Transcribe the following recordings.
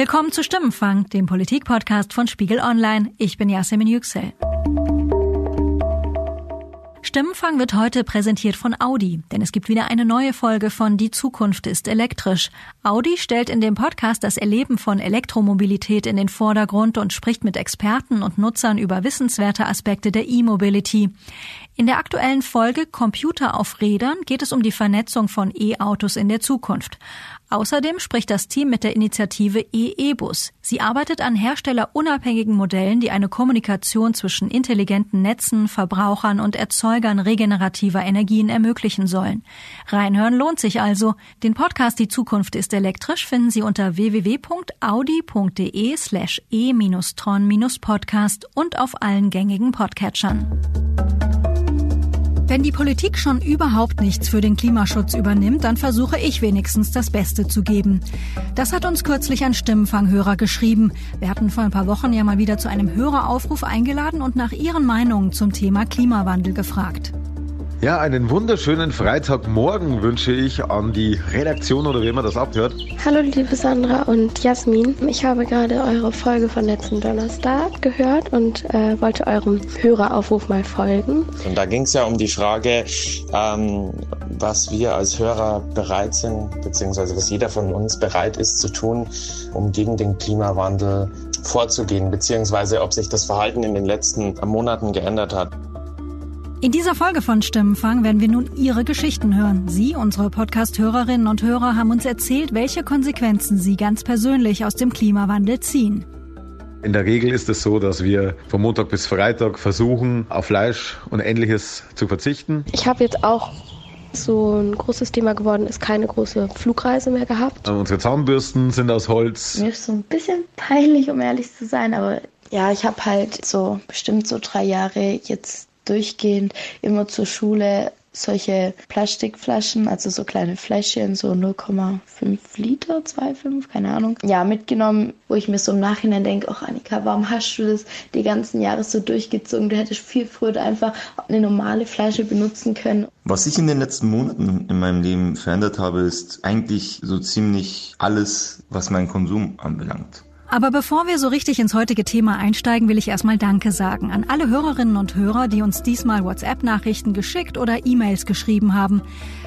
Willkommen zu Stimmenfang, dem Politikpodcast von Spiegel Online. Ich bin Yasemin Yüksel. Stimmenfang wird heute präsentiert von Audi, denn es gibt wieder eine neue Folge von Die Zukunft ist elektrisch. Audi stellt in dem Podcast das Erleben von Elektromobilität in den Vordergrund und spricht mit Experten und Nutzern über wissenswerte Aspekte der E-Mobility. In der aktuellen Folge Computer auf Rädern geht es um die Vernetzung von E-Autos in der Zukunft. Außerdem spricht das Team mit der Initiative E-E-Bus. Sie arbeitet an herstellerunabhängigen Modellen, die eine Kommunikation zwischen intelligenten Netzen, Verbrauchern und Erzeugern regenerativer Energien ermöglichen sollen. Reinhören lohnt sich also. Den Podcast Die Zukunft ist elektrisch finden Sie unter www.audi.de slash e-tron-podcast und auf allen gängigen Podcatchern. Wenn die Politik schon überhaupt nichts für den Klimaschutz übernimmt, dann versuche ich wenigstens das Beste zu geben. Das hat uns kürzlich ein Stimmenfanghörer geschrieben. Wir hatten vor ein paar Wochen ja mal wieder zu einem Höreraufruf eingeladen und nach ihren Meinungen zum Thema Klimawandel gefragt. Ja, einen wunderschönen Freitagmorgen wünsche ich an die Redaktion oder wie man das abhört. Hallo liebe Sandra und Jasmin. Ich habe gerade eure Folge von letzten Donnerstag gehört und äh, wollte eurem Höreraufruf mal folgen. Und da ging es ja um die Frage, ähm, was wir als Hörer bereit sind, beziehungsweise was jeder von uns bereit ist zu tun, um gegen den Klimawandel vorzugehen, beziehungsweise ob sich das Verhalten in den letzten Monaten geändert hat. In dieser Folge von Stimmenfang werden wir nun Ihre Geschichten hören. Sie, unsere Podcast-Hörerinnen und Hörer, haben uns erzählt, welche Konsequenzen Sie ganz persönlich aus dem Klimawandel ziehen. In der Regel ist es so, dass wir von Montag bis Freitag versuchen, auf Fleisch und ähnliches zu verzichten. Ich habe jetzt auch so ein großes Thema geworden ist, keine große Flugreise mehr gehabt. Unsere Zahnbürsten sind aus Holz. Mir ist so ein bisschen peinlich, um ehrlich zu sein, aber ja, ich habe halt so bestimmt so drei Jahre jetzt durchgehend immer zur Schule solche Plastikflaschen, also so kleine Fläschchen, so 0,5 Liter, 2,5, keine Ahnung, ja, mitgenommen, wo ich mir so im Nachhinein denke, ach Annika, warum hast du das die ganzen Jahre so durchgezogen? Du hättest viel früher einfach eine normale Flasche benutzen können. Was ich in den letzten Monaten in meinem Leben verändert habe, ist eigentlich so ziemlich alles, was meinen Konsum anbelangt. Aber bevor wir so richtig ins heutige Thema einsteigen, will ich erstmal Danke sagen an alle Hörerinnen und Hörer, die uns diesmal WhatsApp-Nachrichten geschickt oder E-Mails geschrieben haben.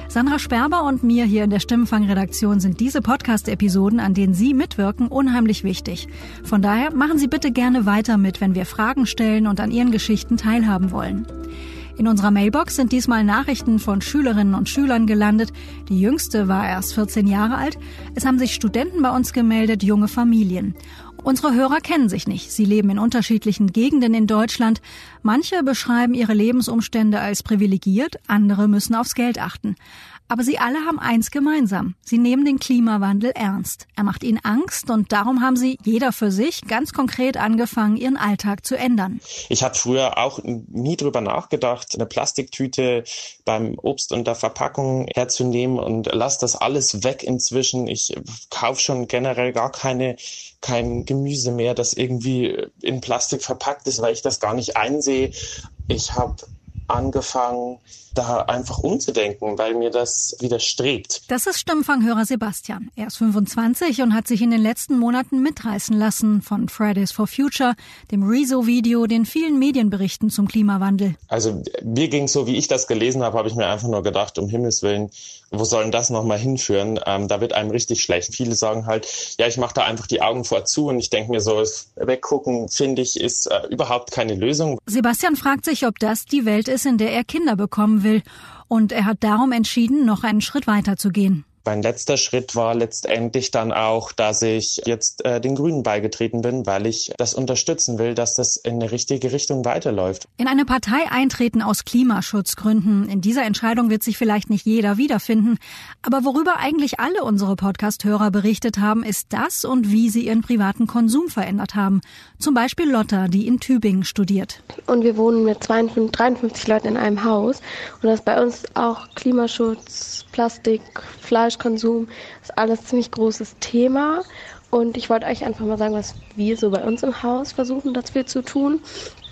Sandra Sperber und mir hier in der Stimmenfang-Redaktion sind diese Podcast-Episoden, an denen Sie mitwirken, unheimlich wichtig. Von daher machen Sie bitte gerne weiter mit, wenn wir Fragen stellen und an Ihren Geschichten teilhaben wollen. In unserer Mailbox sind diesmal Nachrichten von Schülerinnen und Schülern gelandet. Die jüngste war erst 14 Jahre alt. Es haben sich Studenten bei uns gemeldet, junge Familien. Unsere Hörer kennen sich nicht. Sie leben in unterschiedlichen Gegenden in Deutschland. Manche beschreiben ihre Lebensumstände als privilegiert, andere müssen aufs Geld achten. Aber sie alle haben eins gemeinsam. Sie nehmen den Klimawandel ernst. Er macht ihnen Angst und darum haben sie, jeder für sich, ganz konkret angefangen, ihren Alltag zu ändern. Ich habe früher auch nie drüber nachgedacht, eine Plastiktüte beim Obst und der Verpackung herzunehmen und lasse das alles weg inzwischen. Ich kaufe schon generell gar keine kein Gemüse mehr, das irgendwie in Plastik verpackt ist, weil ich das gar nicht einsehe. Ich habe angefangen, da einfach umzudenken, weil mir das widerstrebt. Das ist Stimmfanghörer Sebastian. Er ist 25 und hat sich in den letzten Monaten mitreißen lassen von Fridays for Future, dem Rezo-Video, den vielen Medienberichten zum Klimawandel. Also mir ging so, wie ich das gelesen habe, habe ich mir einfach nur gedacht, um Himmels Willen, wo soll denn das nochmal hinführen? Ähm, da wird einem richtig schlecht. Viele sagen halt, ja, ich mache da einfach die Augen vor zu und ich denke mir so, weggucken, finde ich, ist äh, überhaupt keine Lösung. Sebastian fragt sich, ob das die Welt ist, in der er Kinder bekommen will. Und er hat darum entschieden, noch einen Schritt weiter zu gehen. Mein letzter Schritt war letztendlich dann auch, dass ich jetzt äh, den Grünen beigetreten bin, weil ich das unterstützen will, dass das in eine richtige Richtung weiterläuft. In eine Partei eintreten aus Klimaschutzgründen. In dieser Entscheidung wird sich vielleicht nicht jeder wiederfinden. Aber worüber eigentlich alle unsere Podcast-Hörer berichtet haben, ist das und wie sie ihren privaten Konsum verändert haben. Zum Beispiel Lotta, die in Tübingen studiert. Und wir wohnen mit 52, 53 Leuten in einem Haus. Und das ist bei uns auch Klimaschutz, Plastik, Fleisch, Fleischkonsum ist alles ziemlich großes Thema. Und ich wollte euch einfach mal sagen, was wir so bei uns im Haus versuchen, dafür zu tun.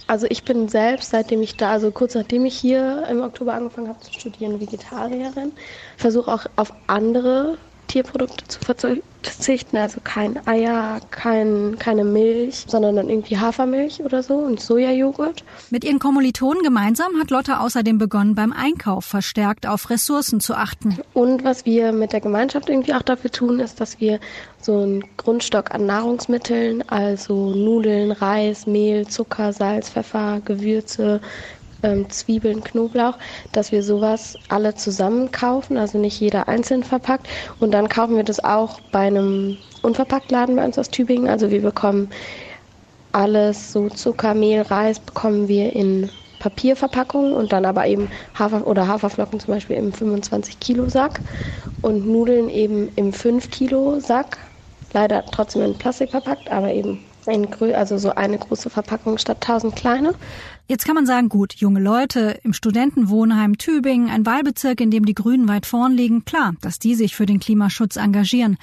Also ich bin selbst, seitdem ich da, also kurz nachdem ich hier im Oktober angefangen habe zu studieren, Vegetarierin. Versuche auch auf andere Tierprodukte zu verzichten, also kein Eier, kein, keine Milch, sondern dann irgendwie Hafermilch oder so und Sojajoghurt. Mit ihren Kommilitonen gemeinsam hat Lotte außerdem begonnen, beim Einkauf verstärkt auf Ressourcen zu achten. Und was wir mit der Gemeinschaft irgendwie auch dafür tun, ist, dass wir so einen Grundstock an Nahrungsmitteln, also Nudeln, Reis, Mehl, Zucker, Salz, Pfeffer, Gewürze, ähm, Zwiebeln, Knoblauch, dass wir sowas alle zusammen kaufen, also nicht jeder einzeln verpackt. Und dann kaufen wir das auch bei einem Unverpacktladen bei uns aus Tübingen. Also wir bekommen alles, so Zucker, Mehl, Reis bekommen wir in Papierverpackungen und dann aber eben Hafer oder Haferflocken zum Beispiel im 25 Kilo Sack und Nudeln eben im 5 Kilo Sack. Leider trotzdem in Plastik verpackt, aber eben in Grö also so eine große Verpackung statt 1000 kleine. Jetzt kann man sagen, gut, junge Leute im Studentenwohnheim Tübingen, ein Wahlbezirk, in dem die Grünen weit vorn liegen, klar, dass die sich für den Klimaschutz engagieren.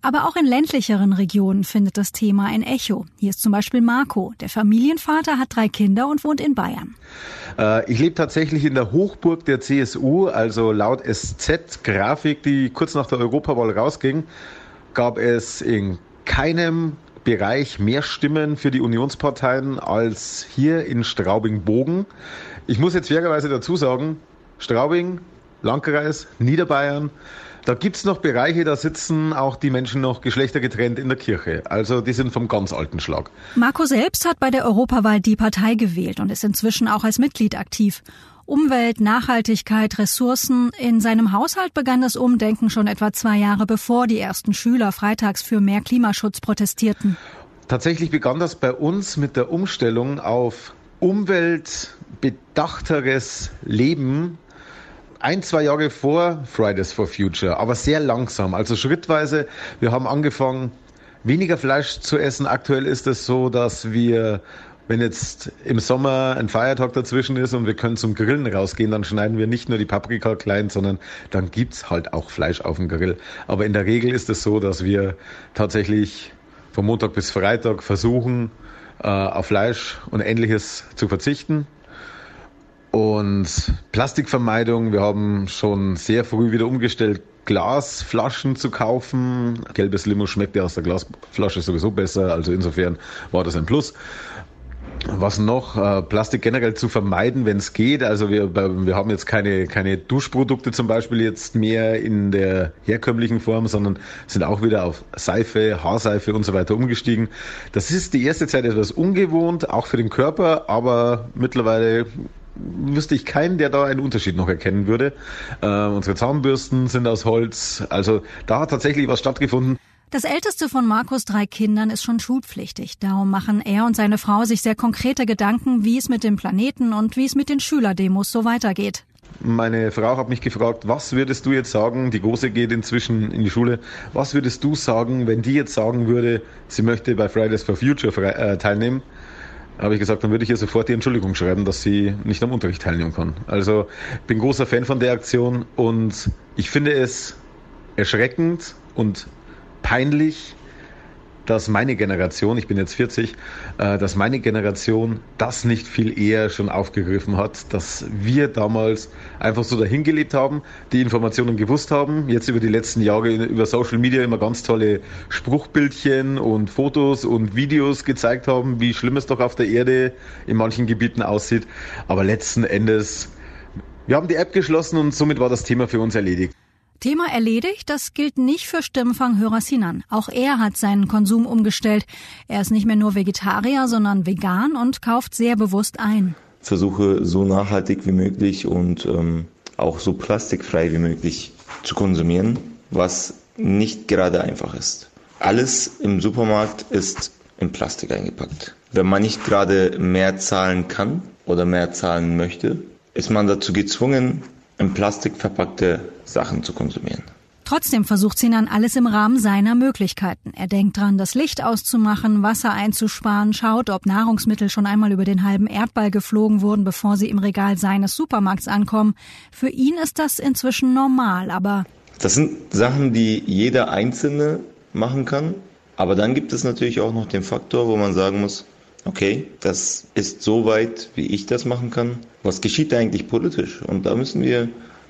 Aber auch in ländlicheren Regionen findet das Thema ein Echo. Hier ist zum Beispiel Marco. Der Familienvater hat drei Kinder und wohnt in Bayern. Äh, ich lebe tatsächlich in der Hochburg der CSU, also laut SZ-Grafik, die kurz nach der Europawahl rausging, gab es in keinem Bereich mehr Stimmen für die Unionsparteien als hier in Straubing-Bogen. Ich muss jetzt fairerweise dazu sagen, Straubing, Landkreis, Niederbayern, da gibt es noch Bereiche, da sitzen auch die Menschen noch geschlechtergetrennt in der Kirche. Also die sind vom ganz alten Schlag. Marco selbst hat bei der Europawahl die Partei gewählt und ist inzwischen auch als Mitglied aktiv. Umwelt, Nachhaltigkeit, Ressourcen. In seinem Haushalt begann das Umdenken schon etwa zwei Jahre bevor die ersten Schüler freitags für mehr Klimaschutz protestierten. Tatsächlich begann das bei uns mit der Umstellung auf umweltbedachteres Leben ein, zwei Jahre vor Fridays for Future, aber sehr langsam, also schrittweise. Wir haben angefangen, weniger Fleisch zu essen. Aktuell ist es so, dass wir wenn jetzt im Sommer ein Feiertag dazwischen ist und wir können zum Grillen rausgehen, dann schneiden wir nicht nur die Paprika klein, sondern dann gibt's halt auch Fleisch auf dem Grill. Aber in der Regel ist es so, dass wir tatsächlich von Montag bis Freitag versuchen, äh, auf Fleisch und ähnliches zu verzichten. Und Plastikvermeidung, wir haben schon sehr früh wieder umgestellt, Glasflaschen zu kaufen. Gelbes Limo schmeckt ja aus der Glasflasche sowieso besser, also insofern war das ein Plus. Was noch? Äh, Plastik generell zu vermeiden, wenn es geht. Also wir, wir haben jetzt keine, keine Duschprodukte zum Beispiel jetzt mehr in der herkömmlichen Form, sondern sind auch wieder auf Seife, Haarseife und so weiter umgestiegen. Das ist die erste Zeit etwas ungewohnt, auch für den Körper, aber mittlerweile wüsste ich keinen, der da einen Unterschied noch erkennen würde. Äh, unsere Zahnbürsten sind aus Holz. Also da hat tatsächlich was stattgefunden. Das älteste von Markus drei Kindern ist schon schulpflichtig. Darum machen er und seine Frau sich sehr konkrete Gedanken, wie es mit dem Planeten und wie es mit den Schülerdemos so weitergeht. Meine Frau hat mich gefragt, was würdest du jetzt sagen, die Große geht inzwischen in die Schule, was würdest du sagen, wenn die jetzt sagen würde, sie möchte bei Fridays for Future äh, teilnehmen? habe ich gesagt, dann würde ich ihr sofort die Entschuldigung schreiben, dass sie nicht am Unterricht teilnehmen kann. Also bin großer Fan von der Aktion und ich finde es erschreckend und peinlich, dass meine Generation, ich bin jetzt 40, äh, dass meine Generation das nicht viel eher schon aufgegriffen hat, dass wir damals einfach so dahingelebt haben, die Informationen gewusst haben, jetzt über die letzten Jahre über Social Media immer ganz tolle Spruchbildchen und Fotos und Videos gezeigt haben, wie schlimm es doch auf der Erde in manchen Gebieten aussieht. Aber letzten Endes, wir haben die App geschlossen und somit war das Thema für uns erledigt. Thema erledigt, das gilt nicht für Stimmfanghörer Sinan. Auch er hat seinen Konsum umgestellt. Er ist nicht mehr nur Vegetarier, sondern vegan und kauft sehr bewusst ein. Versuche so nachhaltig wie möglich und ähm, auch so plastikfrei wie möglich zu konsumieren, was nicht gerade einfach ist. Alles im Supermarkt ist in Plastik eingepackt. Wenn man nicht gerade mehr zahlen kann oder mehr zahlen möchte, ist man dazu gezwungen, in Plastik verpackte Sachen zu konsumieren. Trotzdem versucht Sinan alles im Rahmen seiner Möglichkeiten. Er denkt dran, das Licht auszumachen, Wasser einzusparen, schaut, ob Nahrungsmittel schon einmal über den halben Erdball geflogen wurden, bevor sie im Regal seines Supermarkts ankommen. Für ihn ist das inzwischen normal, aber das sind Sachen, die jeder Einzelne machen kann. Aber dann gibt es natürlich auch noch den Faktor, wo man sagen muss, okay, das ist so weit, wie ich das machen kann. Was geschieht eigentlich politisch? Und da müssen wir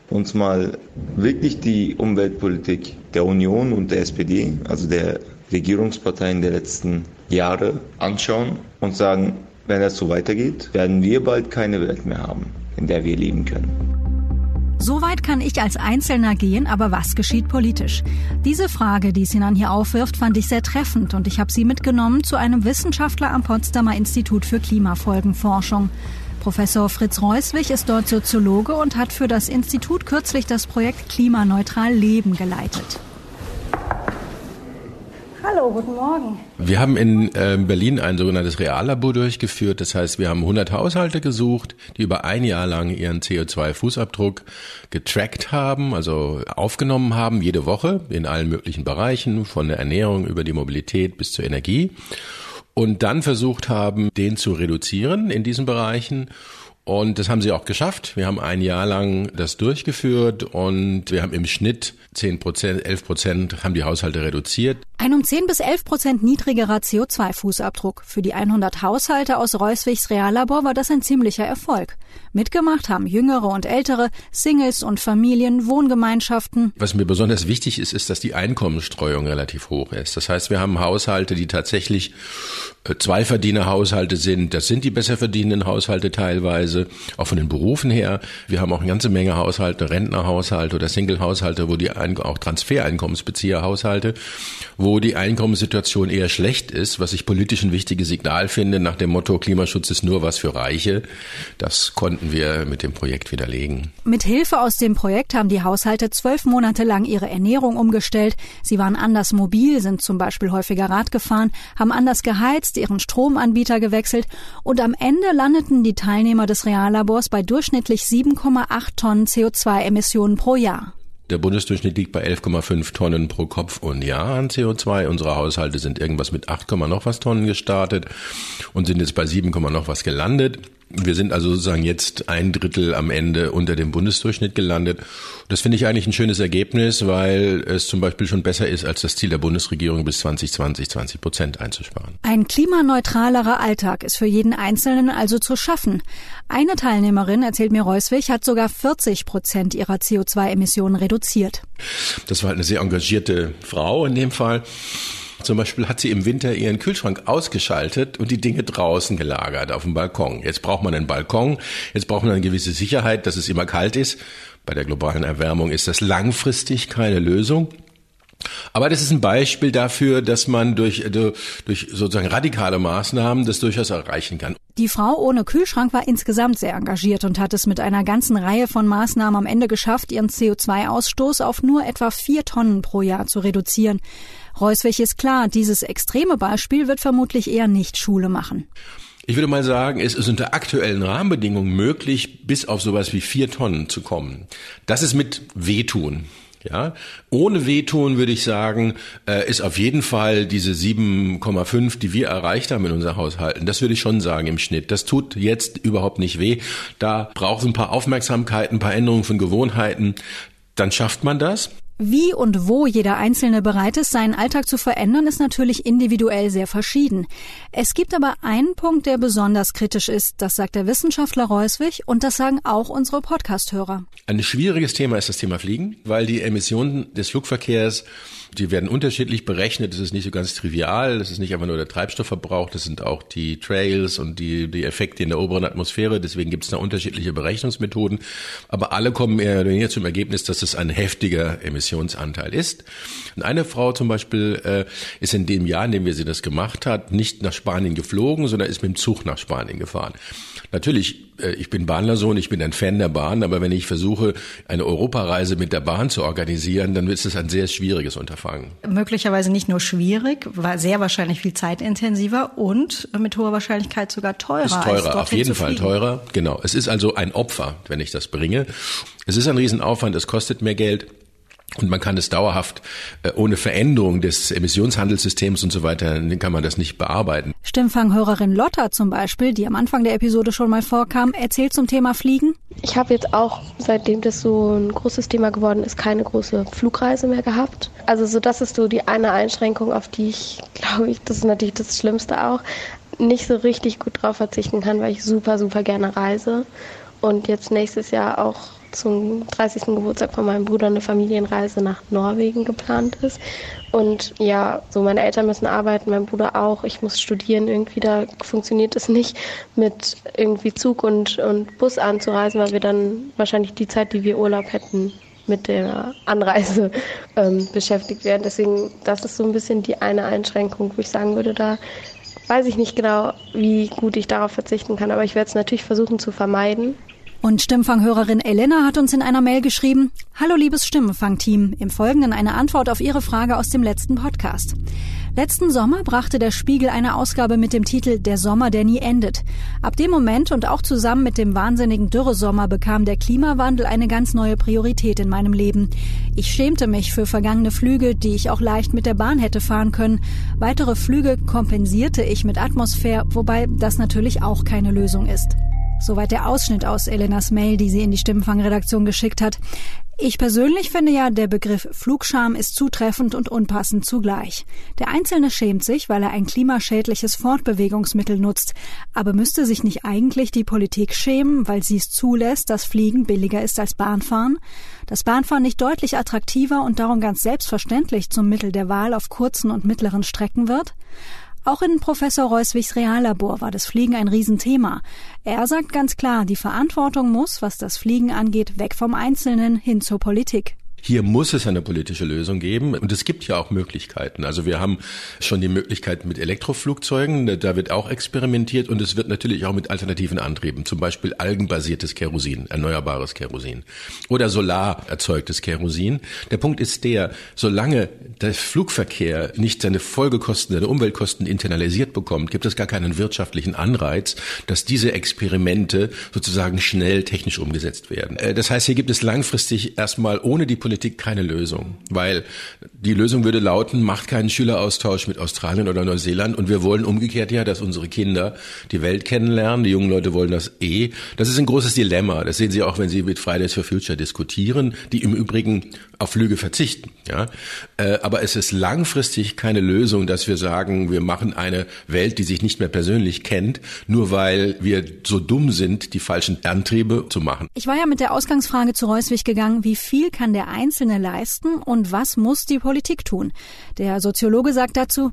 uns mal wirklich die Umweltpolitik der Union und der SPD, also der Regierungsparteien der letzten Jahre anschauen und sagen, wenn das so weitergeht, werden wir bald keine Welt mehr haben, in der wir leben können. So weit kann ich als Einzelner gehen, aber was geschieht politisch? Diese Frage, die Sinan hier aufwirft, fand ich sehr treffend und ich habe sie mitgenommen zu einem Wissenschaftler am Potsdamer Institut für Klimafolgenforschung. Professor Fritz Reuswig ist dort Soziologe und hat für das Institut kürzlich das Projekt Klimaneutral Leben geleitet. Hallo, guten Morgen. Wir haben in äh, Berlin ein sogenanntes Reallabor durchgeführt. Das heißt, wir haben 100 Haushalte gesucht, die über ein Jahr lang ihren CO2-Fußabdruck getrackt haben, also aufgenommen haben, jede Woche in allen möglichen Bereichen, von der Ernährung über die Mobilität bis zur Energie. Und dann versucht haben, den zu reduzieren in diesen Bereichen und das haben sie auch geschafft. Wir haben ein Jahr lang das durchgeführt und wir haben im Schnitt 10 Prozent, 11 Prozent haben die Haushalte reduziert. Ein um 10 bis 11 Prozent niedrigerer CO2-Fußabdruck. Für die 100 Haushalte aus Reuswigs Reallabor war das ein ziemlicher Erfolg. Mitgemacht haben Jüngere und Ältere, Singles und Familien, Wohngemeinschaften. Was mir besonders wichtig ist, ist, dass die Einkommensstreuung relativ hoch ist. Das heißt, wir haben Haushalte, die tatsächlich Zweiverdienerhaushalte sind. Das sind die besser verdienenden Haushalte teilweise, auch von den Berufen her. Wir haben auch eine ganze Menge Haushalte, Rentnerhaushalte oder Single-Haushalte, wo die auch Transfereinkommensbezieherhaushalte, wo die Einkommenssituation eher schlecht ist, was ich politisch ein wichtiges Signal finde, nach dem Motto Klimaschutz ist nur was für Reiche. Das konnten wir mit dem Projekt widerlegen. Mit Hilfe aus dem Projekt haben die Haushalte zwölf Monate lang ihre Ernährung umgestellt. Sie waren anders mobil, sind zum Beispiel häufiger Rad gefahren, haben anders geheizt, ihren Stromanbieter gewechselt und am Ende landeten die Teilnehmer des Reallabors bei durchschnittlich 7,8 Tonnen CO2-Emissionen pro Jahr. Der Bundesdurchschnitt liegt bei 11,5 Tonnen pro Kopf und Jahr an CO2. Unsere Haushalte sind irgendwas mit 8, noch was Tonnen gestartet und sind jetzt bei 7, noch was gelandet. Wir sind also sozusagen jetzt ein Drittel am Ende unter dem Bundesdurchschnitt gelandet. Das finde ich eigentlich ein schönes Ergebnis, weil es zum Beispiel schon besser ist als das Ziel der Bundesregierung bis 2020 20 Prozent einzusparen. Ein klimaneutralerer Alltag ist für jeden Einzelnen also zu schaffen. Eine Teilnehmerin, erzählt mir Reuswig, hat sogar 40 Prozent ihrer CO2-Emissionen reduziert. Das war halt eine sehr engagierte Frau in dem Fall. Zum Beispiel hat sie im Winter ihren Kühlschrank ausgeschaltet und die Dinge draußen gelagert auf dem Balkon. Jetzt braucht man einen Balkon, jetzt braucht man eine gewisse Sicherheit, dass es immer kalt ist. Bei der globalen Erwärmung ist das langfristig keine Lösung. Aber das ist ein Beispiel dafür, dass man durch, äh, durch sozusagen radikale Maßnahmen das durchaus erreichen kann. Die Frau ohne Kühlschrank war insgesamt sehr engagiert und hat es mit einer ganzen Reihe von Maßnahmen am Ende geschafft, ihren CO2-Ausstoß auf nur etwa vier Tonnen pro Jahr zu reduzieren. Reuswig ist klar, dieses extreme Beispiel wird vermutlich eher nicht Schule machen. Ich würde mal sagen, es ist unter aktuellen Rahmenbedingungen möglich, bis auf sowas wie vier Tonnen zu kommen. Das ist mit Wehtun. Ja, ohne Wehtun würde ich sagen, äh, ist auf jeden Fall diese 7,5, die wir erreicht haben in unseren Haushalten. Das würde ich schon sagen im Schnitt. Das tut jetzt überhaupt nicht weh. Da braucht es ein paar Aufmerksamkeiten, ein paar Änderungen von Gewohnheiten. Dann schafft man das. Wie und wo jeder Einzelne bereit ist, seinen Alltag zu verändern, ist natürlich individuell sehr verschieden. Es gibt aber einen Punkt, der besonders kritisch ist. Das sagt der Wissenschaftler Reuswig und das sagen auch unsere Podcast-Hörer. Ein schwieriges Thema ist das Thema Fliegen, weil die Emissionen des Flugverkehrs die werden unterschiedlich berechnet. Das ist nicht so ganz trivial. Das ist nicht einfach nur der Treibstoffverbrauch. Das sind auch die Trails und die, die Effekte in der oberen Atmosphäre. Deswegen gibt es da unterschiedliche Berechnungsmethoden. Aber alle kommen eher oder weniger zum Ergebnis, dass es ein heftiger Emissionsanteil ist. Und eine Frau zum Beispiel äh, ist in dem Jahr, in dem wir sie das gemacht hat, nicht nach Spanien geflogen, sondern ist mit dem Zug nach Spanien gefahren. Natürlich, äh, ich bin Bahnlersohn, ich bin ein Fan der Bahn, aber wenn ich versuche, eine Europareise mit der Bahn zu organisieren, dann ist es ein sehr schwieriges Unterfangen. Möglicherweise nicht nur schwierig, war sehr wahrscheinlich viel zeitintensiver und mit hoher Wahrscheinlichkeit sogar teurer. Ist teurer, auf jeden Fall teurer. Genau. Es ist also ein Opfer, wenn ich das bringe. Es ist ein Riesenaufwand, es kostet mehr Geld. Und man kann es dauerhaft äh, ohne Veränderung des Emissionshandelssystems und so weiter, kann man das nicht bearbeiten. Stimmfanghörerin Lotta zum Beispiel, die am Anfang der Episode schon mal vorkam, erzählt zum Thema Fliegen. Ich habe jetzt auch, seitdem das so ein großes Thema geworden ist, keine große Flugreise mehr gehabt. Also so das ist so die eine Einschränkung, auf die ich, glaube ich, das ist natürlich das Schlimmste auch, nicht so richtig gut drauf verzichten kann, weil ich super, super gerne reise und jetzt nächstes Jahr auch zum 30. Geburtstag von meinem Bruder eine Familienreise nach Norwegen geplant ist. Und ja, so meine Eltern müssen arbeiten, mein Bruder auch. Ich muss studieren. Irgendwie da funktioniert es nicht, mit irgendwie Zug und, und Bus anzureisen, weil wir dann wahrscheinlich die Zeit, die wir Urlaub hätten, mit der Anreise ähm, beschäftigt werden. Deswegen, das ist so ein bisschen die eine Einschränkung, wo ich sagen würde, da weiß ich nicht genau, wie gut ich darauf verzichten kann, aber ich werde es natürlich versuchen zu vermeiden. Und Stimmfanghörerin Elena hat uns in einer Mail geschrieben, Hallo liebes Stimmenfang-Team, im Folgenden eine Antwort auf Ihre Frage aus dem letzten Podcast. Letzten Sommer brachte der Spiegel eine Ausgabe mit dem Titel Der Sommer, der nie endet. Ab dem Moment und auch zusammen mit dem wahnsinnigen Dürresommer bekam der Klimawandel eine ganz neue Priorität in meinem Leben. Ich schämte mich für vergangene Flüge, die ich auch leicht mit der Bahn hätte fahren können. Weitere Flüge kompensierte ich mit Atmosphäre, wobei das natürlich auch keine Lösung ist. Soweit der Ausschnitt aus Elenas Mail, die sie in die Stimmenfangredaktion geschickt hat. Ich persönlich finde ja, der Begriff Flugscham ist zutreffend und unpassend zugleich. Der Einzelne schämt sich, weil er ein klimaschädliches Fortbewegungsmittel nutzt. Aber müsste sich nicht eigentlich die Politik schämen, weil sie es zulässt, dass Fliegen billiger ist als Bahnfahren? Dass Bahnfahren nicht deutlich attraktiver und darum ganz selbstverständlich zum Mittel der Wahl auf kurzen und mittleren Strecken wird? Auch in Professor Reuswichs Reallabor war das Fliegen ein Riesenthema. Er sagt ganz klar, die Verantwortung muss, was das Fliegen angeht, weg vom Einzelnen hin zur Politik. Hier muss es eine politische Lösung geben und es gibt ja auch Möglichkeiten. Also wir haben schon die Möglichkeit mit Elektroflugzeugen, da wird auch experimentiert und es wird natürlich auch mit alternativen Antrieben, zum Beispiel algenbasiertes Kerosin, erneuerbares Kerosin oder solar erzeugtes Kerosin. Der Punkt ist der, solange der Flugverkehr nicht seine Folgekosten, seine Umweltkosten internalisiert bekommt, gibt es gar keinen wirtschaftlichen Anreiz, dass diese Experimente sozusagen schnell technisch umgesetzt werden. Äh, das heißt, hier gibt es langfristig erstmal ohne die Politik keine Lösung, weil die Lösung würde lauten, macht keinen Schüleraustausch mit Australien oder Neuseeland und wir wollen umgekehrt ja, dass unsere Kinder die Welt kennenlernen, die jungen Leute wollen das eh. Das ist ein großes Dilemma, das sehen Sie auch, wenn Sie mit Fridays for Future diskutieren, die im Übrigen auf Flüge verzichten. Ja? Äh, aber es ist langfristig keine Lösung, dass wir sagen, wir machen eine Welt, die sich nicht mehr persönlich kennt, nur weil wir so dumm sind, die falschen Antriebe zu machen. Ich war ja mit der Ausgangsfrage zu Reuswig gegangen, wie viel kann der Einzelne leisten und was muss die Politik tun? Der Soziologe sagt dazu,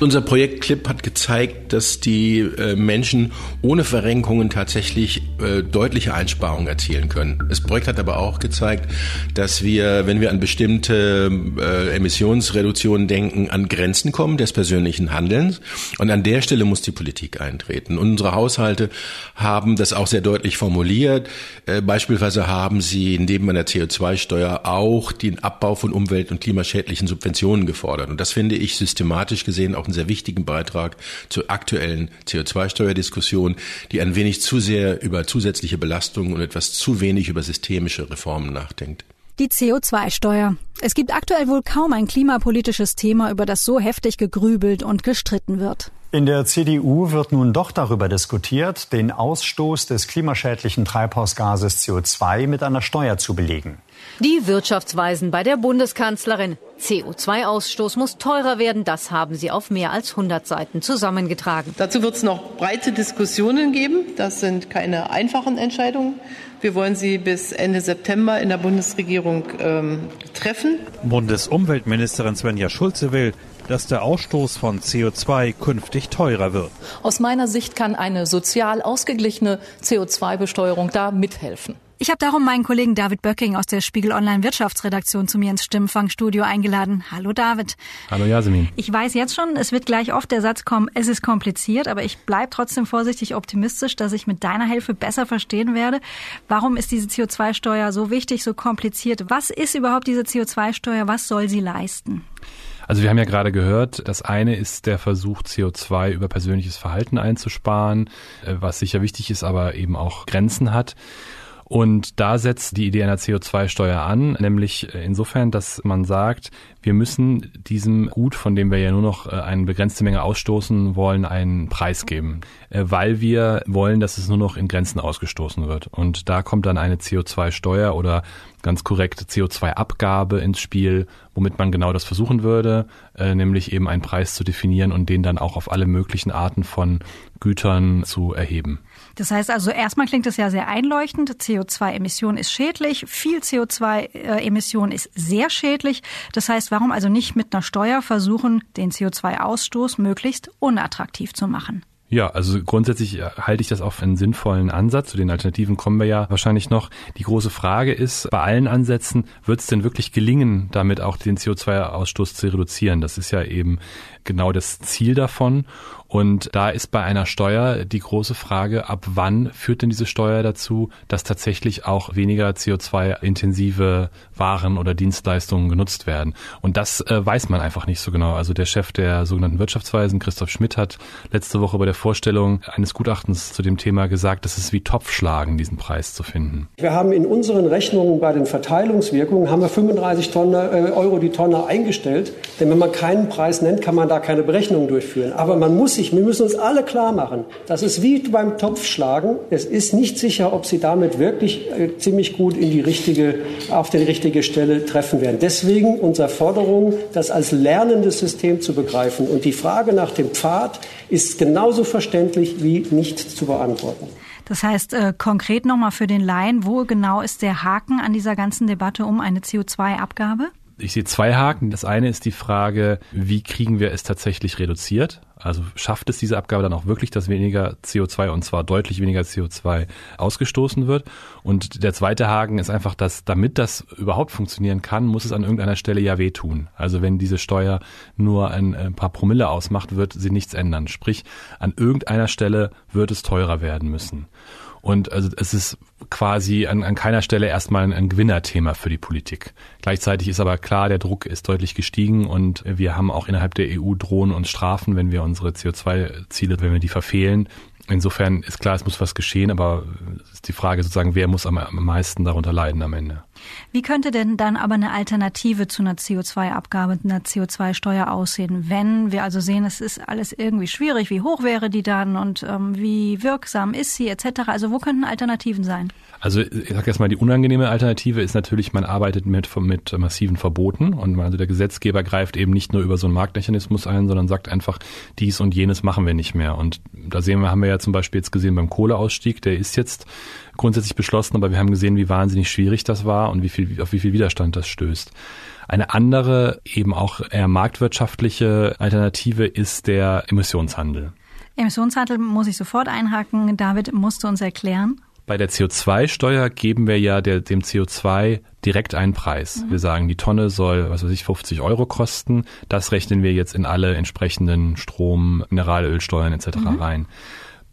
unser Projekt Clip hat gezeigt, dass die äh, Menschen ohne Verrenkungen tatsächlich äh, deutliche Einsparungen erzielen können. Das Projekt hat aber auch gezeigt, dass wir, wenn wir an bestimmte äh, Emissionsreduktionen denken, an Grenzen kommen des persönlichen Handelns. Und an der Stelle muss die Politik eintreten. Und unsere Haushalte haben das auch sehr deutlich formuliert. Beispielsweise haben sie neben einer CO2-Steuer auch den Abbau von umwelt- und klimaschädlichen Subventionen gefordert. Und das finde ich systematisch gesehen auch einen sehr wichtigen Beitrag zur aktuellen CO2-Steuerdiskussion, die ein wenig zu sehr über zusätzliche Belastungen und etwas zu wenig über systemische Reformen nachdenkt. Die CO2-Steuer. Es gibt aktuell wohl kaum ein klimapolitisches Thema, über das so heftig gegrübelt und gestritten wird. In der CDU wird nun doch darüber diskutiert, den Ausstoß des klimaschädlichen Treibhausgases CO2 mit einer Steuer zu belegen. Die Wirtschaftsweisen bei der Bundeskanzlerin. CO2-Ausstoß muss teurer werden. Das haben sie auf mehr als 100 Seiten zusammengetragen. Dazu wird es noch breite Diskussionen geben. Das sind keine einfachen Entscheidungen. Wir wollen sie bis Ende September in der Bundesregierung ähm, treffen. Bundesumweltministerin Svenja Schulze will, dass der Ausstoß von CO2 künftig teurer wird. Aus meiner Sicht kann eine sozial ausgeglichene CO2-Besteuerung da mithelfen. Ich habe darum meinen Kollegen David Böcking aus der Spiegel Online Wirtschaftsredaktion zu mir ins Stimmfangstudio eingeladen. Hallo David. Hallo Jasmin. Ich weiß jetzt schon, es wird gleich oft der Satz kommen, es ist kompliziert, aber ich bleibe trotzdem vorsichtig optimistisch, dass ich mit deiner Hilfe besser verstehen werde. Warum ist diese CO2-Steuer so wichtig, so kompliziert? Was ist überhaupt diese CO2-Steuer? Was soll sie leisten? Also wir haben ja gerade gehört, das eine ist der Versuch, CO2 über persönliches Verhalten einzusparen, äh, was sicher wichtig ist, aber eben auch Grenzen hat. Und da setzt die Idee einer CO2-Steuer an, nämlich insofern, dass man sagt, wir müssen diesem Gut, von dem wir ja nur noch äh, eine begrenzte Menge ausstoßen wollen, einen Preis geben, äh, weil wir wollen, dass es nur noch in Grenzen ausgestoßen wird. Und da kommt dann eine CO2-Steuer oder ganz korrekt CO2-Abgabe ins Spiel, womit man genau das versuchen würde, äh, nämlich eben einen Preis zu definieren und den dann auch auf alle möglichen Arten von Gütern zu erheben. Das heißt also, erstmal klingt es ja sehr einleuchtend. CO2-Emission ist schädlich. Viel CO2-Emission ist sehr schädlich. Das heißt, warum also nicht mit einer Steuer versuchen, den CO2-Ausstoß möglichst unattraktiv zu machen? Ja, also grundsätzlich äh, halte ich das auch für einen sinnvollen Ansatz. Zu den Alternativen kommen wir ja wahrscheinlich noch. Die große Frage ist, bei allen Ansätzen, wird es denn wirklich gelingen, damit auch den CO2-Ausstoß zu reduzieren? Das ist ja eben genau das Ziel davon. Und da ist bei einer Steuer die große Frage, ab wann führt denn diese Steuer dazu, dass tatsächlich auch weniger CO2-intensive Waren oder Dienstleistungen genutzt werden. Und das äh, weiß man einfach nicht so genau. Also der Chef der sogenannten Wirtschaftsweisen, Christoph Schmidt, hat letzte Woche bei der Vorstellung eines Gutachtens zu dem Thema gesagt, dass es wie Topfschlagen, diesen Preis zu finden. Wir haben in unseren Rechnungen bei den Verteilungswirkungen haben wir 35 Tonne, äh, Euro die Tonne eingestellt. Denn wenn man keinen Preis nennt, kann man da keine Berechnung durchführen. Aber man muss wir müssen uns alle klar machen, das ist wie beim Topfschlagen. Es ist nicht sicher, ob Sie damit wirklich äh, ziemlich gut in die richtige, auf die richtige Stelle treffen werden. Deswegen unsere Forderung, das als lernendes System zu begreifen. Und die Frage nach dem Pfad ist genauso verständlich wie nicht zu beantworten. Das heißt, äh, konkret nochmal für den Laien, wo genau ist der Haken an dieser ganzen Debatte um eine CO2-Abgabe? Ich sehe zwei Haken. Das eine ist die Frage, wie kriegen wir es tatsächlich reduziert? Also schafft es diese Abgabe dann auch wirklich, dass weniger CO2 und zwar deutlich weniger CO2 ausgestoßen wird? Und der zweite Haken ist einfach, dass damit das überhaupt funktionieren kann, muss es an irgendeiner Stelle ja wehtun. Also wenn diese Steuer nur ein, ein paar Promille ausmacht, wird sie nichts ändern. Sprich, an irgendeiner Stelle wird es teurer werden müssen. Und also es ist quasi an, an keiner Stelle erstmal ein, ein Gewinnerthema für die Politik. Gleichzeitig ist aber klar, der Druck ist deutlich gestiegen und wir haben auch innerhalb der EU Drohnen und Strafen, wenn wir unsere CO2-Ziele, wenn wir die verfehlen. Insofern ist klar, es muss was geschehen, aber ist die Frage sozusagen, wer muss am, am meisten darunter leiden am Ende. Wie könnte denn dann aber eine Alternative zu einer CO2-Abgabe, einer CO2-Steuer aussehen, wenn wir also sehen, es ist alles irgendwie schwierig, wie hoch wäre die dann und ähm, wie wirksam ist sie etc. Also wo könnten Alternativen sein? Also ich sage erstmal, die unangenehme Alternative ist natürlich, man arbeitet mit, mit massiven Verboten und also der Gesetzgeber greift eben nicht nur über so einen Marktmechanismus ein, sondern sagt einfach, dies und jenes machen wir nicht mehr. Und da sehen wir, haben wir ja zum Beispiel jetzt gesehen beim Kohleausstieg, der ist jetzt grundsätzlich beschlossen, aber wir haben gesehen, wie wahnsinnig schwierig das war und wie viel, auf wie viel Widerstand das stößt. Eine andere, eben auch eher marktwirtschaftliche Alternative ist der Emissionshandel. Emissionshandel muss ich sofort einhaken. David, musst du uns erklären? Bei der CO2-Steuer geben wir ja der, dem CO2 direkt einen Preis. Mhm. Wir sagen, die Tonne soll, was weiß ich, 50 Euro kosten. Das rechnen wir jetzt in alle entsprechenden Strom, Mineralölsteuern etc. Mhm. rein.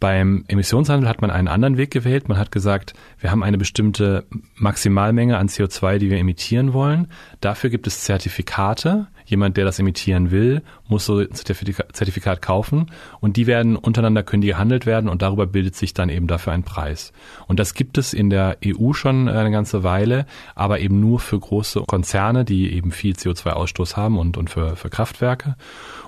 Beim Emissionshandel hat man einen anderen Weg gewählt. Man hat gesagt, wir haben eine bestimmte Maximalmenge an CO2, die wir emittieren wollen. Dafür gibt es Zertifikate. Jemand, der das emittieren will, muss so ein Zertifikat kaufen und die werden untereinander können die gehandelt werden und darüber bildet sich dann eben dafür ein Preis. Und das gibt es in der EU schon eine ganze Weile, aber eben nur für große Konzerne, die eben viel CO2-Ausstoß haben und, und für, für Kraftwerke.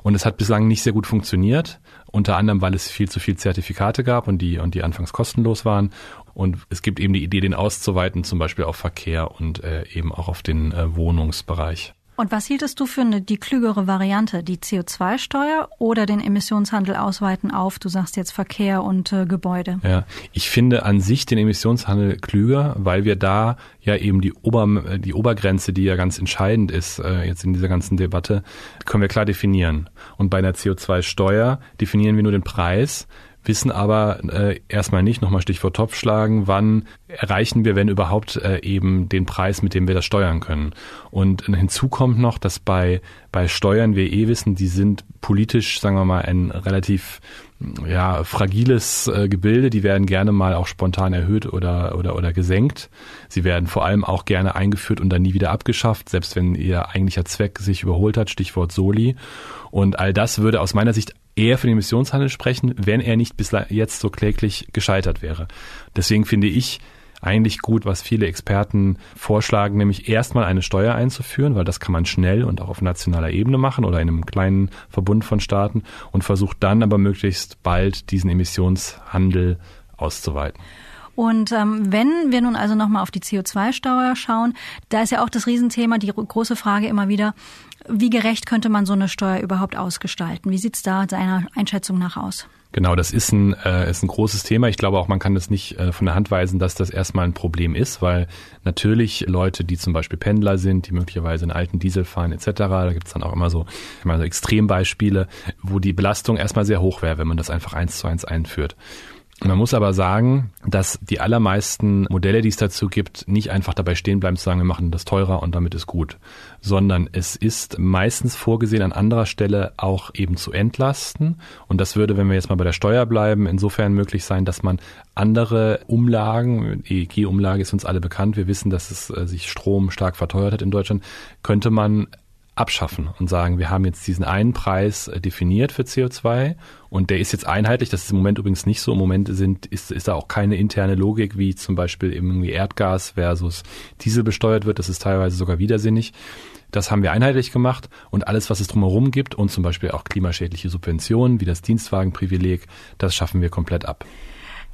Und es hat bislang nicht sehr gut funktioniert. Unter anderem, weil es viel zu viel Zertifikate gab und die, und die anfangs kostenlos waren. Und es gibt eben die Idee, den auszuweiten, zum Beispiel auf Verkehr und äh, eben auch auf den äh, Wohnungsbereich. Und was hieltest du für eine, die klügere Variante, die CO2-Steuer oder den Emissionshandel ausweiten auf, du sagst jetzt Verkehr und äh, Gebäude? Ja, ich finde an sich den Emissionshandel klüger, weil wir da ja eben die, Ober, die Obergrenze, die ja ganz entscheidend ist äh, jetzt in dieser ganzen Debatte, können wir klar definieren. Und bei einer CO2-Steuer definieren wir nur den Preis wissen aber äh, erstmal nicht, nochmal Stichwort Topf schlagen, wann erreichen wir, wenn überhaupt, äh, eben den Preis, mit dem wir das steuern können. Und hinzu kommt noch, dass bei, bei Steuern, wir eh wissen, die sind politisch, sagen wir mal, ein relativ ja, fragiles äh, Gebilde, die werden gerne mal auch spontan erhöht oder, oder, oder gesenkt. Sie werden vor allem auch gerne eingeführt und dann nie wieder abgeschafft, selbst wenn ihr eigentlicher Zweck sich überholt hat, Stichwort Soli. Und all das würde aus meiner Sicht eher für den Emissionshandel sprechen, wenn er nicht bis jetzt so kläglich gescheitert wäre. Deswegen finde ich eigentlich gut, was viele Experten vorschlagen, nämlich erstmal eine Steuer einzuführen, weil das kann man schnell und auch auf nationaler Ebene machen oder in einem kleinen Verbund von Staaten und versucht dann aber möglichst bald diesen Emissionshandel auszuweiten. Und ähm, wenn wir nun also nochmal auf die CO2-Steuer schauen, da ist ja auch das Riesenthema, die große Frage immer wieder, wie gerecht könnte man so eine Steuer überhaupt ausgestalten? Wie sieht es da seiner Einschätzung nach aus? Genau, das ist ein, äh, ist ein großes Thema. Ich glaube auch, man kann das nicht äh, von der Hand weisen, dass das erstmal ein Problem ist, weil natürlich Leute, die zum Beispiel Pendler sind, die möglicherweise einen alten Diesel fahren etc., da gibt es dann auch immer so, immer so Extrembeispiele, wo die Belastung erstmal sehr hoch wäre, wenn man das einfach eins zu eins einführt. Man muss aber sagen, dass die allermeisten Modelle, die es dazu gibt, nicht einfach dabei stehen bleiben zu sagen, wir machen das teurer und damit ist gut, sondern es ist meistens vorgesehen, an anderer Stelle auch eben zu entlasten. Und das würde, wenn wir jetzt mal bei der Steuer bleiben, insofern möglich sein, dass man andere Umlagen, EEG-Umlage ist uns alle bekannt, wir wissen, dass es äh, sich Strom stark verteuert hat in Deutschland, könnte man abschaffen und sagen, wir haben jetzt diesen einen Preis äh, definiert für CO2 und der ist jetzt einheitlich. Das ist im Moment übrigens nicht so. Im Moment sind, ist, ist da auch keine interne Logik, wie zum Beispiel irgendwie Erdgas versus Diesel besteuert wird. Das ist teilweise sogar widersinnig. Das haben wir einheitlich gemacht und alles, was es drumherum gibt und zum Beispiel auch klimaschädliche Subventionen wie das Dienstwagenprivileg, das schaffen wir komplett ab.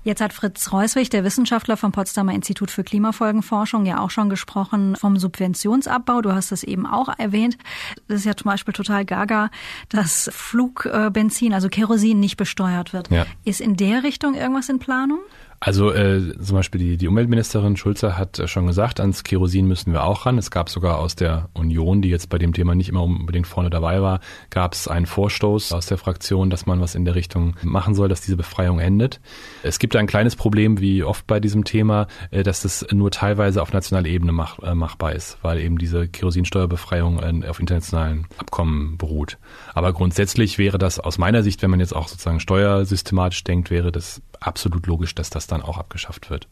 Jetzt hat Fritz Reuswig, der Wissenschaftler vom Potsdamer Institut für Klimafolgenforschung, ja auch schon gesprochen vom Subventionsabbau. Du hast das eben auch erwähnt. Das ist ja zum Beispiel total gaga, dass Flugbenzin, also Kerosin, nicht besteuert wird. Ja. Ist in der Richtung irgendwas in Planung? Also äh, zum Beispiel die, die Umweltministerin Schulze hat äh, schon gesagt, ans Kerosin müssen wir auch ran. Es gab sogar aus der Union, die jetzt bei dem Thema nicht immer unbedingt vorne dabei war, gab es einen Vorstoß aus der Fraktion, dass man was in der Richtung machen soll, dass diese Befreiung endet. Es gibt ein kleines Problem, wie oft bei diesem Thema, äh, dass das nur teilweise auf nationaler Ebene mach, äh, machbar ist, weil eben diese Kerosinsteuerbefreiung äh, auf internationalen Abkommen beruht. Aber grundsätzlich wäre das aus meiner Sicht, wenn man jetzt auch sozusagen steuersystematisch denkt, wäre das absolut logisch, dass das dann auch abgeschafft wird.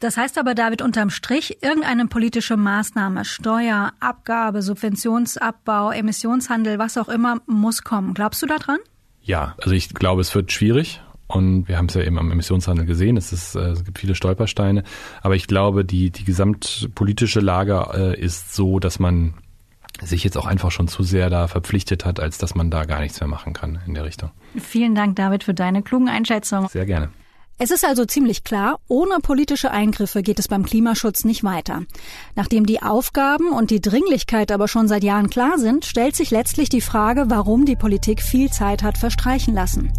Das heißt aber, David, unterm Strich, irgendeine politische Maßnahme, Steuer, Abgabe, Subventionsabbau, Emissionshandel, was auch immer, muss kommen. Glaubst du daran? Ja, also ich glaube, es wird schwierig. Und wir haben es ja eben am Emissionshandel gesehen, es, ist, äh, es gibt viele Stolpersteine. Aber ich glaube, die, die gesamtpolitische Lage äh, ist so, dass man sich jetzt auch einfach schon zu sehr da verpflichtet hat, als dass man da gar nichts mehr machen kann in der Richtung. Vielen Dank, David, für deine klugen Einschätzungen. Sehr gerne. Es ist also ziemlich klar, ohne politische Eingriffe geht es beim Klimaschutz nicht weiter. Nachdem die Aufgaben und die Dringlichkeit aber schon seit Jahren klar sind, stellt sich letztlich die Frage, warum die Politik viel Zeit hat verstreichen lassen.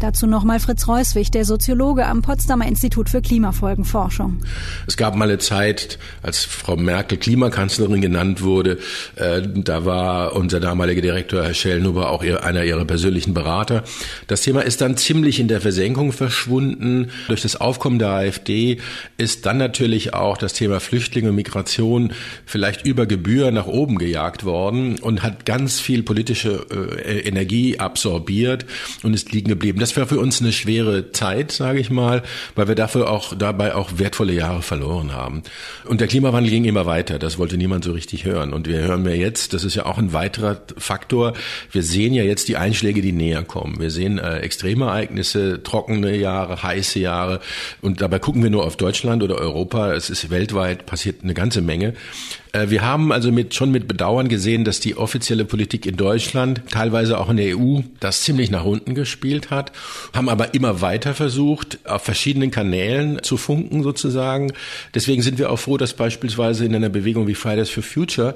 Dazu nochmal Fritz Reuswig, der Soziologe am Potsdamer Institut für Klimafolgenforschung. Es gab mal eine Zeit, als Frau Merkel Klimakanzlerin genannt wurde, äh, da war unser damaliger Direktor Herr Schellnhuber auch ihr, einer ihrer persönlichen Berater. Das Thema ist dann ziemlich in der Versenkung verschwunden durch das Aufkommen der AfD ist dann natürlich auch das Thema Flüchtlinge und Migration vielleicht über Gebühr nach oben gejagt worden und hat ganz viel politische äh, Energie absorbiert und ist liegen geblieben. Das war für uns eine schwere Zeit, sage ich mal, weil wir dafür auch dabei auch wertvolle Jahre verloren haben. Und der Klimawandel ging immer weiter. Das wollte niemand so richtig hören. Und wir hören mir jetzt, das ist ja auch ein weiterer Faktor. Wir sehen ja jetzt die Einschläge, die näher kommen. Wir sehen äh, Extremereignisse, trockene Jahre, heiße heiße Jahre. Und dabei gucken wir nur auf Deutschland oder Europa. Es ist weltweit passiert eine ganze Menge. Äh, wir haben also mit, schon mit Bedauern gesehen, dass die offizielle Politik in Deutschland, teilweise auch in der EU, das ziemlich nach unten gespielt hat, haben aber immer weiter versucht, auf verschiedenen Kanälen zu funken sozusagen. Deswegen sind wir auch froh, dass beispielsweise in einer Bewegung wie Fridays for Future,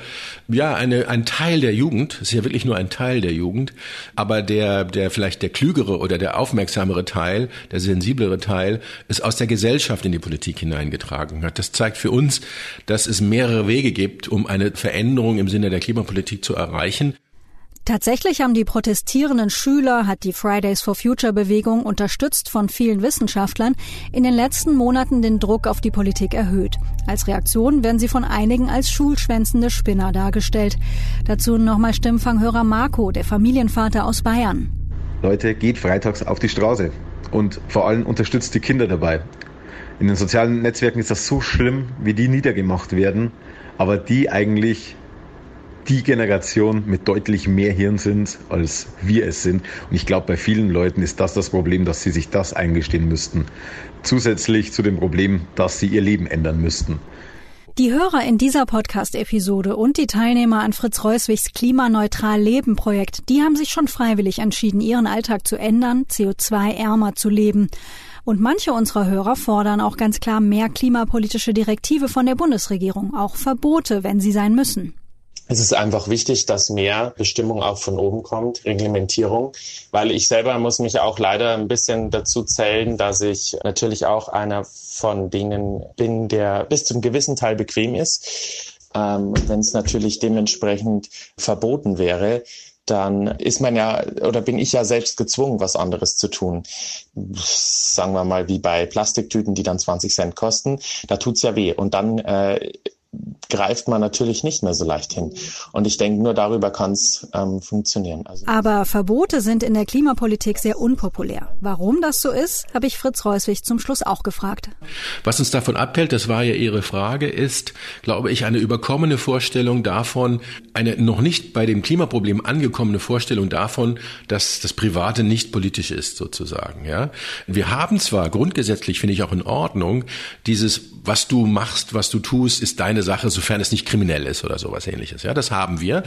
ja, eine, ein Teil der Jugend, ist ja wirklich nur ein Teil der Jugend, aber der, der vielleicht der klügere oder der aufmerksamere Teil, der sensiblere Teil, es aus der Gesellschaft in die Politik hineingetragen hat. Das zeigt für uns, dass es mehrere Wege gibt, gibt, um eine Veränderung im Sinne der Klimapolitik zu erreichen. Tatsächlich haben die protestierenden Schüler, hat die Fridays for Future Bewegung, unterstützt von vielen Wissenschaftlern, in den letzten Monaten den Druck auf die Politik erhöht. Als Reaktion werden sie von einigen als schulschwänzende Spinner dargestellt. Dazu nochmal Stimmfanghörer Marco, der Familienvater aus Bayern. Leute, geht freitags auf die Straße und vor allem unterstützt die Kinder dabei. In den sozialen Netzwerken ist das so schlimm, wie die niedergemacht werden aber die eigentlich die Generation mit deutlich mehr Hirn sind, als wir es sind. Und ich glaube, bei vielen Leuten ist das das Problem, dass sie sich das eingestehen müssten. Zusätzlich zu dem Problem, dass sie ihr Leben ändern müssten. Die Hörer in dieser Podcast-Episode und die Teilnehmer an Fritz Reuswigs Klimaneutral Leben Projekt, die haben sich schon freiwillig entschieden, ihren Alltag zu ändern, CO2-ärmer zu leben. Und manche unserer Hörer fordern auch ganz klar mehr klimapolitische Direktive von der Bundesregierung, auch Verbote, wenn sie sein müssen. Es ist einfach wichtig, dass mehr Bestimmung auch von oben kommt, Reglementierung, weil ich selber muss mich auch leider ein bisschen dazu zählen, dass ich natürlich auch einer von denen bin, der bis zum gewissen Teil bequem ist. Ähm, Wenn es natürlich dementsprechend verboten wäre, dann ist man ja oder bin ich ja selbst gezwungen, was anderes zu tun. Sagen wir mal wie bei Plastiktüten, die dann 20 Cent kosten, da tut's ja weh. Und dann äh, greift man natürlich nicht mehr so leicht hin. Und ich denke, nur darüber kann es ähm, funktionieren. Also Aber Verbote sind in der Klimapolitik sehr unpopulär. Warum das so ist, habe ich Fritz Reuswig zum Schluss auch gefragt. Was uns davon abhält, das war ja Ihre Frage, ist, glaube ich, eine überkommene Vorstellung davon, eine noch nicht bei dem Klimaproblem angekommene Vorstellung davon, dass das Private nicht politisch ist, sozusagen. Ja, wir haben zwar grundgesetzlich, finde ich auch in Ordnung, dieses, was du machst, was du tust, ist deine Sache, sofern es nicht kriminell ist oder sowas ähnliches. Ja, das haben wir.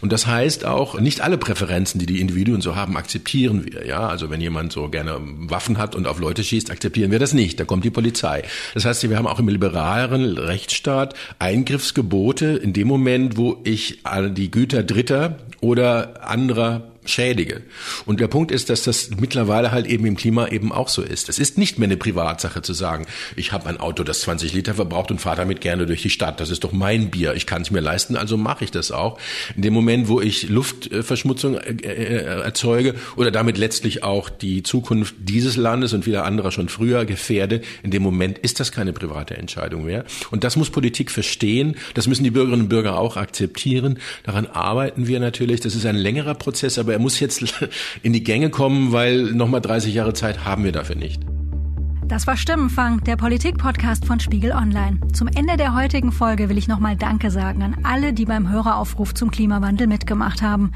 Und das heißt auch, nicht alle Präferenzen, die die Individuen so haben, akzeptieren wir. Ja, also wenn jemand so gerne Waffen hat und auf Leute schießt, akzeptieren wir das nicht. Da kommt die Polizei. Das heißt, wir haben auch im liberaleren Rechtsstaat Eingriffsgebote in dem Moment, wo ich die Güter Dritter oder anderer schädige. Und der Punkt ist, dass das mittlerweile halt eben im Klima eben auch so ist. Es ist nicht mehr eine Privatsache zu sagen, ich habe ein Auto, das 20 Liter verbraucht und fahre damit gerne durch die Stadt. Das ist doch mein Bier. Ich kann es mir leisten, also mache ich das auch. In dem Moment, wo ich Luftverschmutzung äh, äh, erzeuge oder damit letztlich auch die Zukunft dieses Landes und wieder anderer schon früher gefährde, in dem Moment ist das keine private Entscheidung mehr. Und das muss Politik verstehen. Das müssen die Bürgerinnen und Bürger auch akzeptieren. Daran arbeiten wir natürlich. Das ist ein längerer Prozess, aber er muss jetzt in die Gänge kommen, weil nochmal 30 Jahre Zeit haben wir dafür nicht. Das war Stimmenfang, der Politik-Podcast von Spiegel Online. Zum Ende der heutigen Folge will ich nochmal Danke sagen an alle, die beim Höreraufruf zum Klimawandel mitgemacht haben.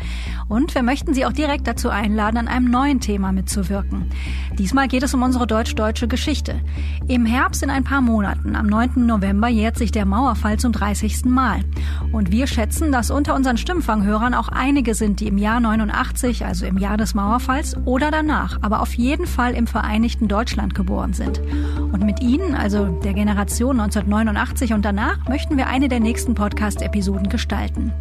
Und wir möchten Sie auch direkt dazu einladen, an einem neuen Thema mitzuwirken. Diesmal geht es um unsere deutsch-deutsche Geschichte. Im Herbst in ein paar Monaten, am 9. November, jährt sich der Mauerfall zum 30. Mal. Und wir schätzen, dass unter unseren Stimmfanghörern auch einige sind, die im Jahr 89, also im Jahr des Mauerfalls oder danach, aber auf jeden Fall im Vereinigten Deutschland geboren sind sind. Und mit Ihnen, also der Generation 1989 und danach, möchten wir eine der nächsten Podcast-Episoden gestalten.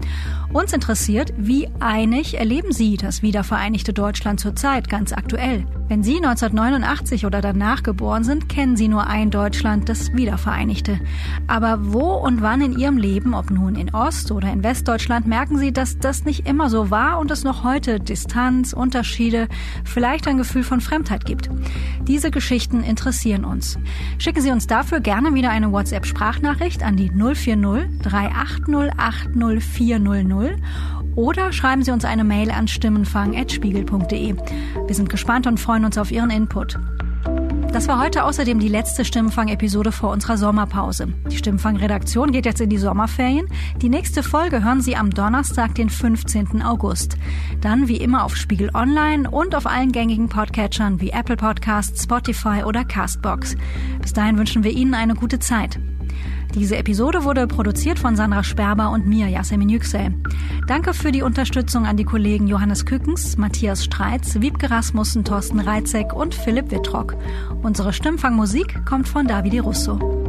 Uns interessiert, wie einig erleben Sie das wiedervereinigte Deutschland zurzeit ganz aktuell? Wenn Sie 1989 oder danach geboren sind, kennen Sie nur ein Deutschland, das Wiedervereinigte. Aber wo und wann in Ihrem Leben, ob nun in Ost- oder in Westdeutschland, merken Sie, dass das nicht immer so war und es noch heute Distanz, Unterschiede, vielleicht ein Gefühl von Fremdheit gibt? Diese Geschichten interessieren uns. Schicken Sie uns dafür gerne wieder eine WhatsApp-Sprachnachricht an die 040 380 80 400 oder schreiben Sie uns eine Mail an stimmenfang.spiegel.de. Wir sind gespannt und freuen uns auf Ihren Input. Das war heute außerdem die letzte Stimmenfang-Episode vor unserer Sommerpause. Die Stimmenfang-Redaktion geht jetzt in die Sommerferien. Die nächste Folge hören Sie am Donnerstag, den 15. August. Dann wie immer auf Spiegel Online und auf allen gängigen Podcatchern wie Apple Podcasts, Spotify oder Castbox. Bis dahin wünschen wir Ihnen eine gute Zeit. Diese Episode wurde produziert von Sandra Sperber und mir, Yasemin Yüksel. Danke für die Unterstützung an die Kollegen Johannes Kückens, Matthias Streitz, Wiebke Rasmussen, Thorsten Reitzek und Philipp Wittrock. Unsere Stimmfangmusik kommt von Davide Russo.